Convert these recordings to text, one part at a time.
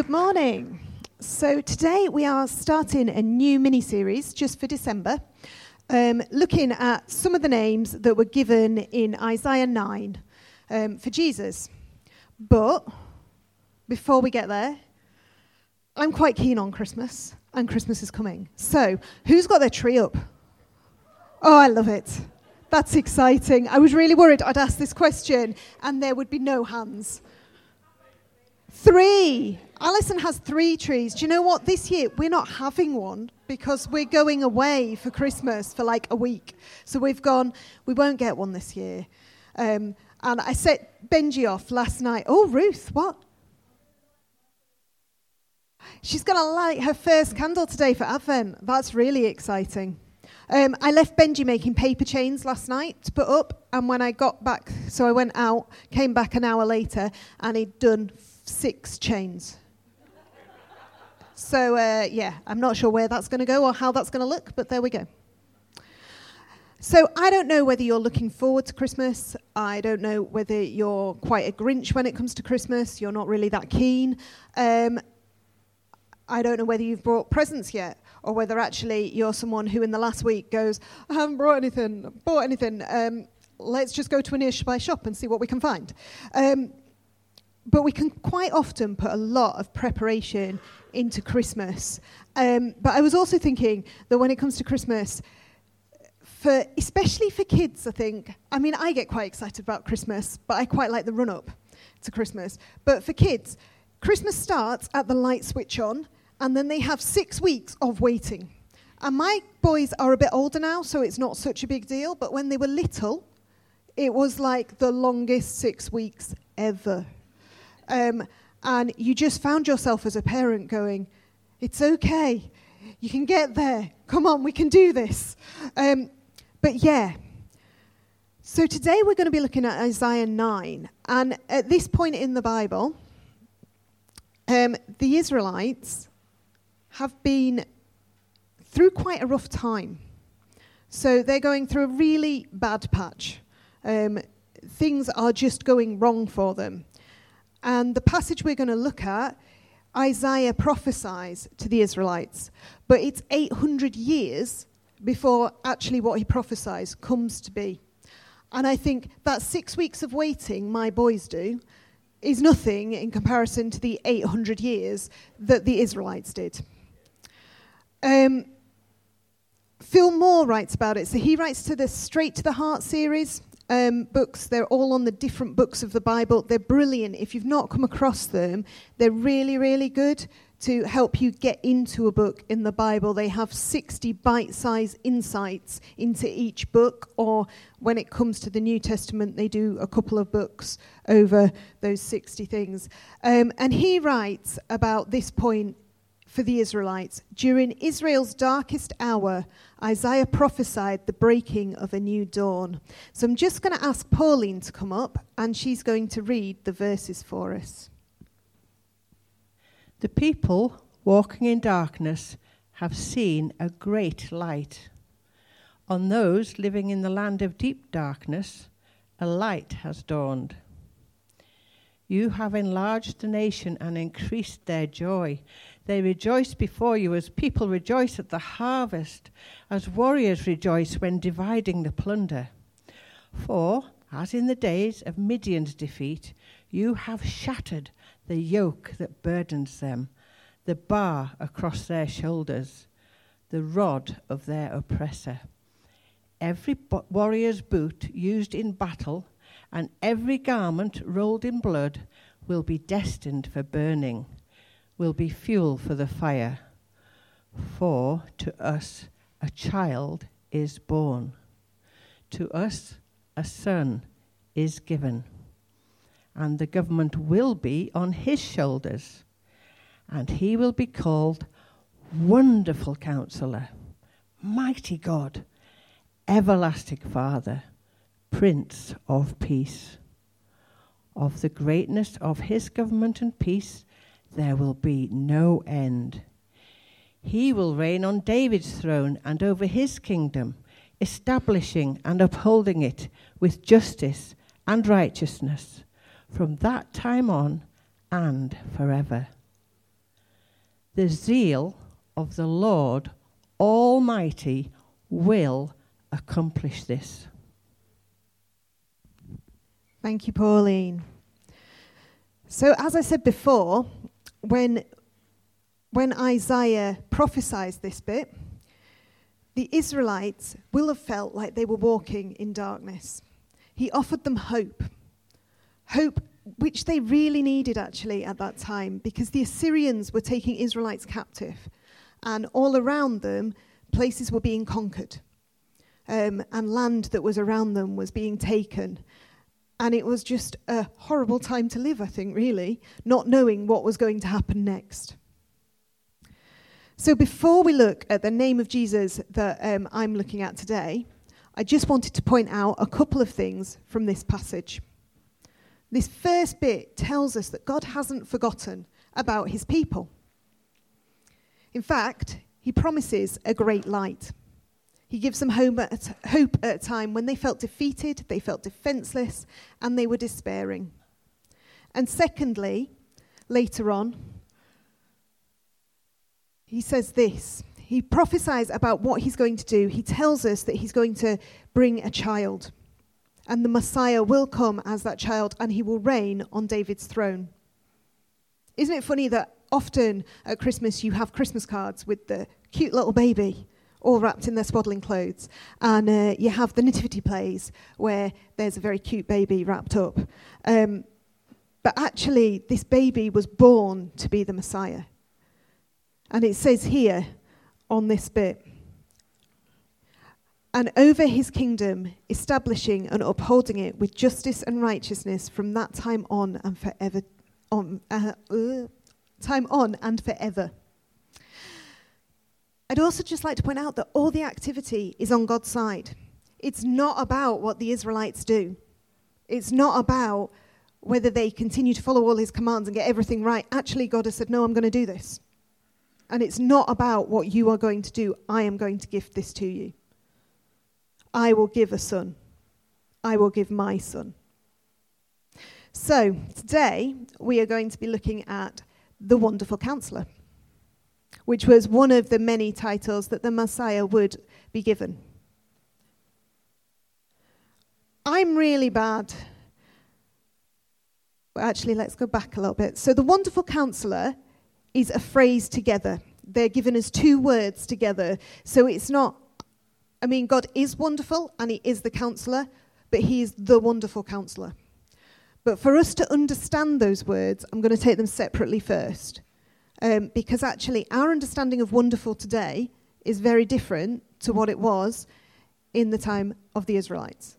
good morning. So, today we are starting a new mini series just for December, um, looking at some of the names that were given in Isaiah 9 um, for Jesus. But before we get there, I'm quite keen on Christmas, and Christmas is coming. So, who's got their tree up? Oh, I love it. That's exciting. I was really worried I'd ask this question and there would be no hands. Three. Alison has three trees. Do you know what? This year we're not having one because we're going away for Christmas for like a week. So we've gone, we won't get one this year. Um, and I set Benji off last night. Oh, Ruth, what? She's going to light her first candle today for Advent. That's really exciting. Um, I left Benji making paper chains last night to put up, and when I got back, so I went out, came back an hour later, and he'd done six chains. so, uh, yeah, I'm not sure where that's going to go or how that's going to look, but there we go. So, I don't know whether you're looking forward to Christmas. I don't know whether you're quite a Grinch when it comes to Christmas. You're not really that keen. Um, I don't know whether you've brought presents yet or whether actually you're someone who in the last week goes, I haven't brought anything, bought anything. Um, let's just go to a nearby shop and see what we can find. Um, but we can quite often put a lot of preparation into Christmas. Um, but I was also thinking that when it comes to Christmas, for especially for kids, I think. I mean, I get quite excited about Christmas, but I quite like the run up to Christmas. But for kids, Christmas starts at the light switch on and then they have six weeks of waiting. And my boys are a bit older now, so it's not such a big deal, but when they were little, it was like the longest six weeks ever. Um, and you just found yourself as a parent going, It's okay, you can get there, come on, we can do this. Um, but yeah. So today we're going to be looking at Isaiah 9. And at this point in the Bible, um, the Israelites have been through quite a rough time. So they're going through a really bad patch. Um, things are just going wrong for them. And the passage we're going to look at, Isaiah prophesies to the Israelites, but it's 800 years before actually what he prophesies comes to be. And I think that six weeks of waiting my boys do is nothing in comparison to the 800 years that the Israelites did. Um, Phil Moore writes about it. So he writes to the Straight to the Heart series um, books. They're all on the different books of the Bible. They're brilliant. If you've not come across them, they're really, really good to help you get into a book in the Bible. They have 60 bite sized insights into each book, or when it comes to the New Testament, they do a couple of books over those 60 things. Um, and he writes about this point for the Israelites. During Israel's darkest hour, Isaiah prophesied the breaking of a new dawn. So I'm just going to ask Pauline to come up, and she's going to read the verses for us. The people walking in darkness have seen a great light. On those living in the land of deep darkness, a light has dawned. You have enlarged the nation and increased their joy. They rejoice before you as people rejoice at the harvest, as warriors rejoice when dividing the plunder. For, as in the days of Midian's defeat, you have shattered the yoke that burdens them, the bar across their shoulders, the rod of their oppressor. Every warrior's boot used in battle and every garment rolled in blood will be destined for burning will be fuel for the fire. For to us a child is born, to us a son is given, and the government will be on his shoulders, and he will be called Wonderful Counselor, Mighty God, Everlasting Father, Prince of Peace. Of the greatness of his government and peace, there will be no end. He will reign on David's throne and over his kingdom, establishing and upholding it with justice and righteousness from that time on and forever. The zeal of the Lord Almighty will accomplish this. Thank you, Pauline. So, as I said before, when, when Isaiah prophesies this bit, the Israelites will have felt like they were walking in darkness. He offered them hope. Hope which they really needed actually at that time because the Assyrians were taking Israelites captive and all around them places were being conquered um, and land that was around them was being taken. And it was just a horrible time to live, I think, really, not knowing what was going to happen next. So, before we look at the name of Jesus that um, I'm looking at today, I just wanted to point out a couple of things from this passage. This first bit tells us that God hasn't forgotten about his people. In fact, he promises a great light. He gives them hope at, hope at a time when they felt defeated, they felt defenseless, and they were despairing. And secondly, later on, he says this. He prophesies about what he's going to do. He tells us that he's going to bring a child. And the Messiah will come as that child and he will reign on David's throne. Isn't it funny that often at Christmas you have Christmas cards with the cute little baby all wrapped in their swaddling clothes. And uh, you have the nativity plays where there's a very cute baby wrapped up. Um, but actually, this baby was born to be the Messiah. And it says here on this bit, and over his kingdom, establishing and upholding it with justice and righteousness from that time on and forever. On, uh, uh, time on and forever. I'd also just like to point out that all the activity is on God's side. It's not about what the Israelites do. It's not about whether they continue to follow all his commands and get everything right. Actually, God has said, No, I'm going to do this. And it's not about what you are going to do. I am going to gift this to you. I will give a son. I will give my son. So, today we are going to be looking at the Wonderful Counselor, which was one of the many titles that the Messiah would be given. I'm really bad. Well, Actually, let's go back a little bit. So, the Wonderful Counselor is a phrase together. They're given as two words together. So it's not, I mean, God is wonderful and He is the counselor, but He is the wonderful counselor. But for us to understand those words, I'm going to take them separately first. Um, because actually, our understanding of wonderful today is very different to what it was in the time of the Israelites.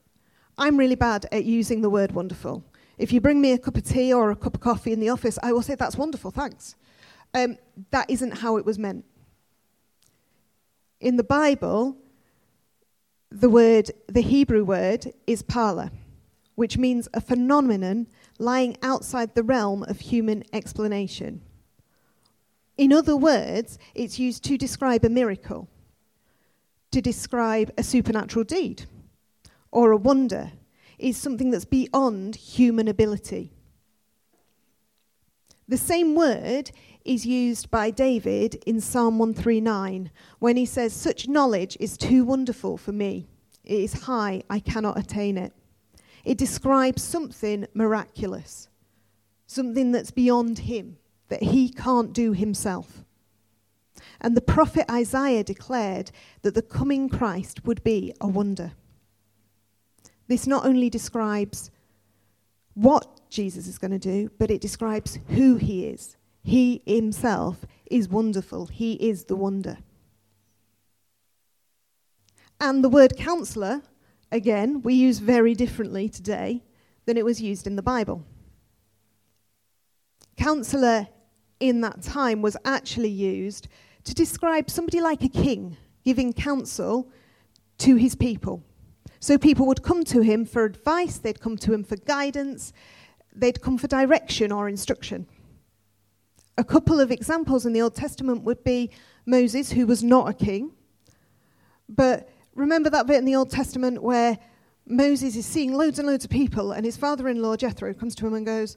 I'm really bad at using the word wonderful. If you bring me a cup of tea or a cup of coffee in the office, I will say, That's wonderful, thanks. Um, that isn't how it was meant. In the Bible, the word, the Hebrew word, is pala, which means a phenomenon lying outside the realm of human explanation. In other words, it's used to describe a miracle, to describe a supernatural deed, or a wonder. Is something that's beyond human ability. The same word is used by David in Psalm 139 when he says, Such knowledge is too wonderful for me. It is high, I cannot attain it. It describes something miraculous, something that's beyond him, that he can't do himself. And the prophet Isaiah declared that the coming Christ would be a wonder. This not only describes what Jesus is going to do, but it describes who he is he himself is wonderful. He is the wonder. And the word counselor, again, we use very differently today than it was used in the Bible. Counselor in that time was actually used to describe somebody like a king giving counsel to his people. So people would come to him for advice, they'd come to him for guidance, they'd come for direction or instruction. A couple of examples in the Old Testament would be Moses, who was not a king. But remember that bit in the Old Testament where Moses is seeing loads and loads of people, and his father in law, Jethro, comes to him and goes,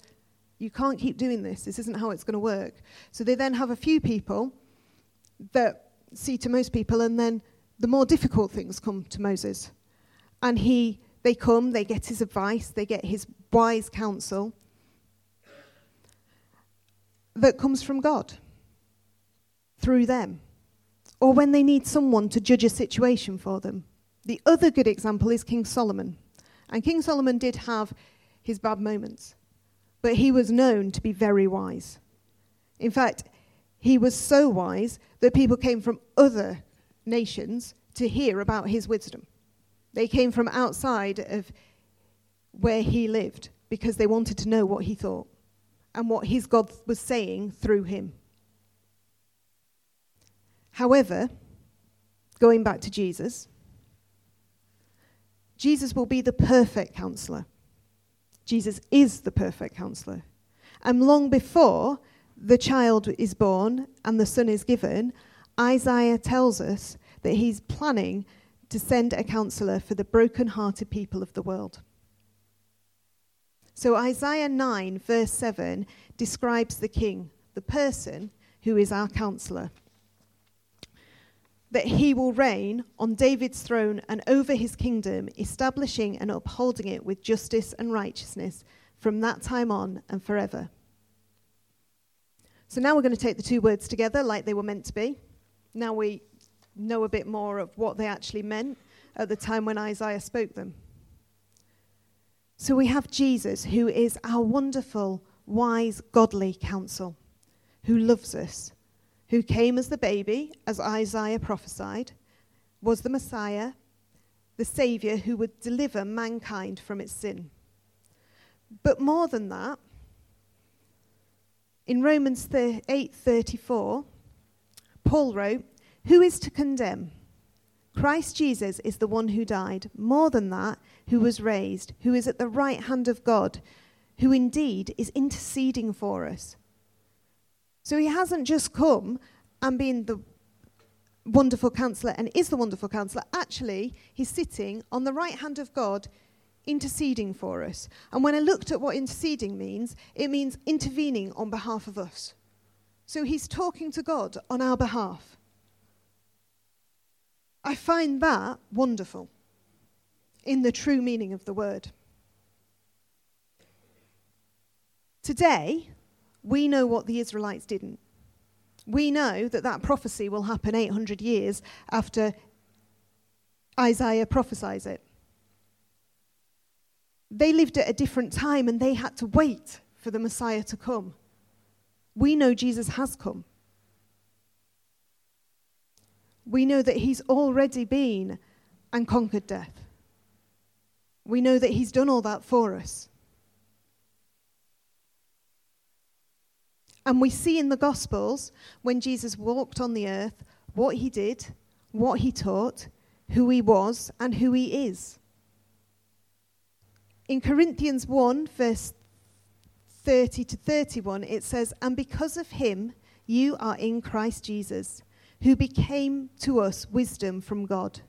You can't keep doing this. This isn't how it's going to work. So they then have a few people that see to most people, and then the more difficult things come to Moses. And he, they come, they get his advice, they get his wise counsel that comes from God through them, or when they need someone to judge a situation for them. The other good example is King Solomon. And King Solomon did have his bad moments, but he was known to be very wise. In fact, he was so wise that people came from other nations to hear about his wisdom. They came from outside of where he lived because they wanted to know what he thought and what his God was saying through him. However, going back to Jesus, Jesus will be the perfect counselor. Jesus is the perfect counselor. And long before the child is born and the son is given, Isaiah tells us that he's planning to send a counselor for the broken-hearted people of the world. So Isaiah 9, verse 7, describes the king, the person who is our counselor. That he will reign on David's throne and over his kingdom, establishing and upholding it with justice and righteousness from that time on and forever. So now we're going to take the two words together like they were meant to be. Now we know a bit more of what they actually meant at the time when Isaiah spoke them. So we have Jesus, who is our wonderful, wise, godly counsel, who loves us, who came as the baby, as Isaiah prophesied, was the Messiah, the Saviour who would deliver mankind from its sin. But more than that, in Romans 8:34, Paul wrote, "Who is to condemn? Christ Jesus is the one who died. More than that, who was raised, who is at the right hand of God, who indeed is interceding for us. So he hasn't just come and been the wonderful counselor and is the wonderful counselor. Actually, he's sitting on the right hand of God interceding for us. And when I looked at what interceding means, it means intervening on behalf of us. So he's talking to God on our behalf. I find that wonderful in the true meaning of the word. Today, we know what the Israelites didn't. We know that that prophecy will happen 800 years after Isaiah prophesies it. They lived at a different time and they had to wait for the Messiah to come. We know Jesus has come. We know that he's already been and conquered death. We know that He's done all that for us. And we see in the Gospels when Jesus walked on the earth what he did, what he taught, who he was, and who he is. In Corinthians 1, verse 30 to 31, it says, And because of him, you are in Christ Jesus, who became to us wisdom from God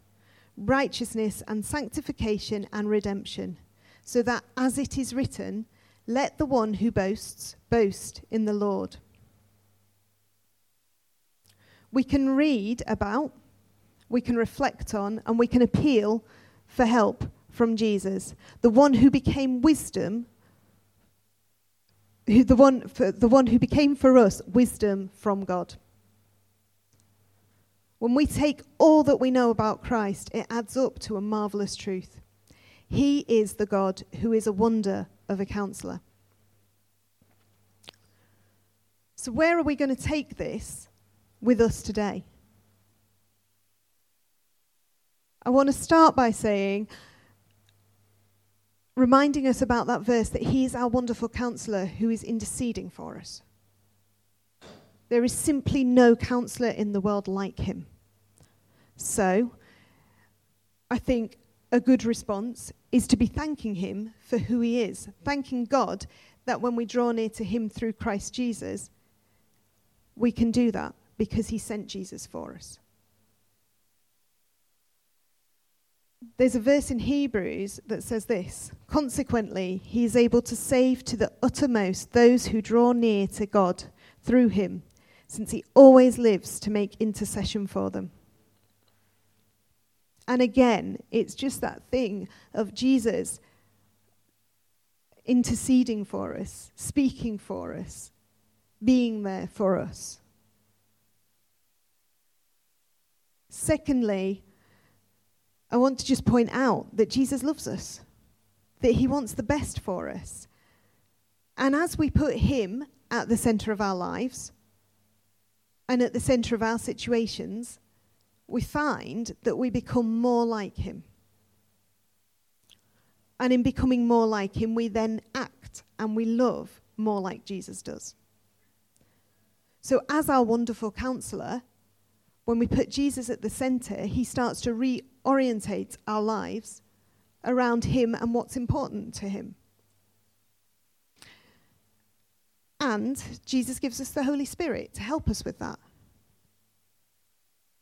righteousness and sanctification and redemption, so that, as it is written, let the one who boasts boast in the Lord. We can read about, we can reflect on, and we can appeal for help from Jesus, the one who became wisdom, who, the, one for, the one who became for us wisdom from God. When we take all that we know about Christ, it adds up to a marvelous truth. He is the God who is a wonder of a counselor. So, where are we going to take this with us today? I want to start by saying, reminding us about that verse that He is our wonderful counselor who is interceding for us. There is simply no counselor in the world like him. So, I think a good response is to be thanking him for who he is, thanking God that when we draw near to him through Christ Jesus, we can do that because he sent Jesus for us. There's a verse in Hebrews that says this Consequently, he is able to save to the uttermost those who draw near to God through him, since he always lives to make intercession for them. And again, it's just that thing of Jesus interceding for us, speaking for us, being there for us. Secondly, I want to just point out that Jesus loves us, that he wants the best for us. And as we put him at the center of our lives and at the center of our situations, we find that we become more like him. And in becoming more like him, we then act and we love more like Jesus does. So, as our wonderful counselor, when we put Jesus at the center, he starts to reorientate our lives around him and what's important to him. And Jesus gives us the Holy Spirit to help us with that.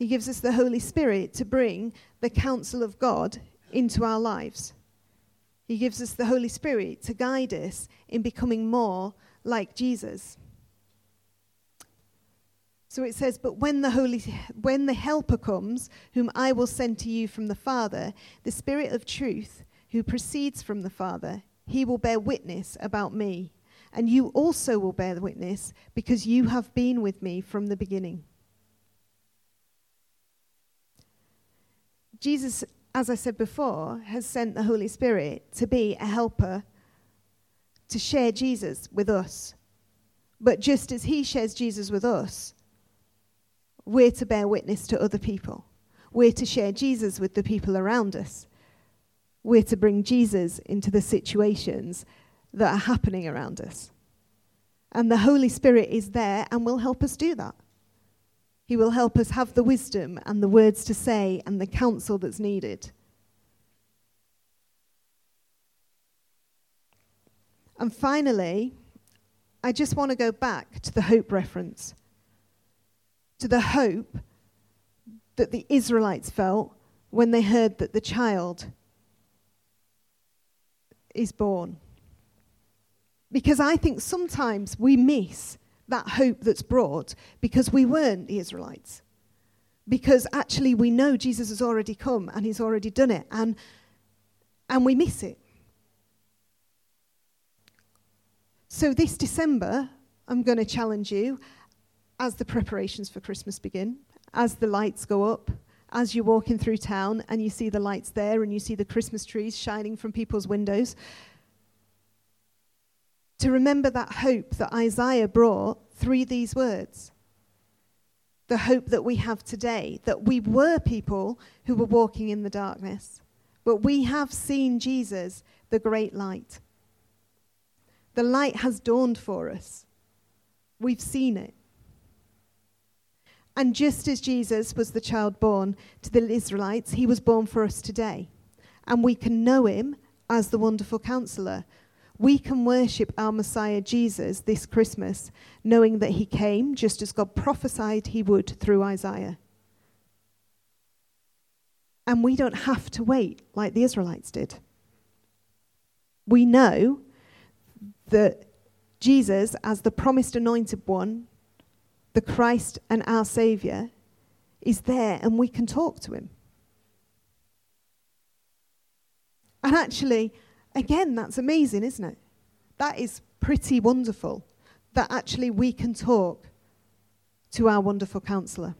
He gives us the Holy Spirit to bring the counsel of God into our lives. He gives us the Holy Spirit to guide us in becoming more like Jesus. So it says, But when the Holy when the helper comes, whom I will send to you from the Father, the Spirit of truth, who proceeds from the Father, he will bear witness about me. And you also will bear witness, because you have been with me from the beginning. Jesus, as I said before, has sent the Holy Spirit to be a helper, to share Jesus with us. But just as he shares Jesus with us, we're to bear witness to other people. We're to share Jesus with the people around us. We're to bring Jesus into the situations that are happening around us. And the Holy Spirit is there and will help us do that. He will help us have the wisdom and the words to say and the counsel that's needed. And finally, I just want to go back to the hope reference, to the hope that the Israelites felt when they heard that the child is born. Because I think sometimes we miss that hope that's brought because we weren't the Israelites. Because actually we know Jesus has already come and he's already done it and and we miss it. So this December, I'm going to challenge you as the preparations for Christmas begin, as the lights go up, as you're walking through town and you see the lights there and you see the Christmas trees shining from people's windows to remember that hope that Isaiah brought through these words. The hope that we have today, that we were people who were walking in the darkness, but we have seen Jesus, the great light. The light has dawned for us. We've seen it. And just as Jesus was the child born to the Israelites, he was born for us today. And we can know him as the wonderful counselor, we can worship our Messiah Jesus this Christmas, knowing that he came just as God prophesied he would through Isaiah. And we don't have to wait like the Israelites did. We know that Jesus, as the promised anointed one, the Christ and our Saviour, is there and we can talk to him. And actually, Again, that's amazing, isn't it? That is pretty wonderful that actually we can talk to our wonderful counselor.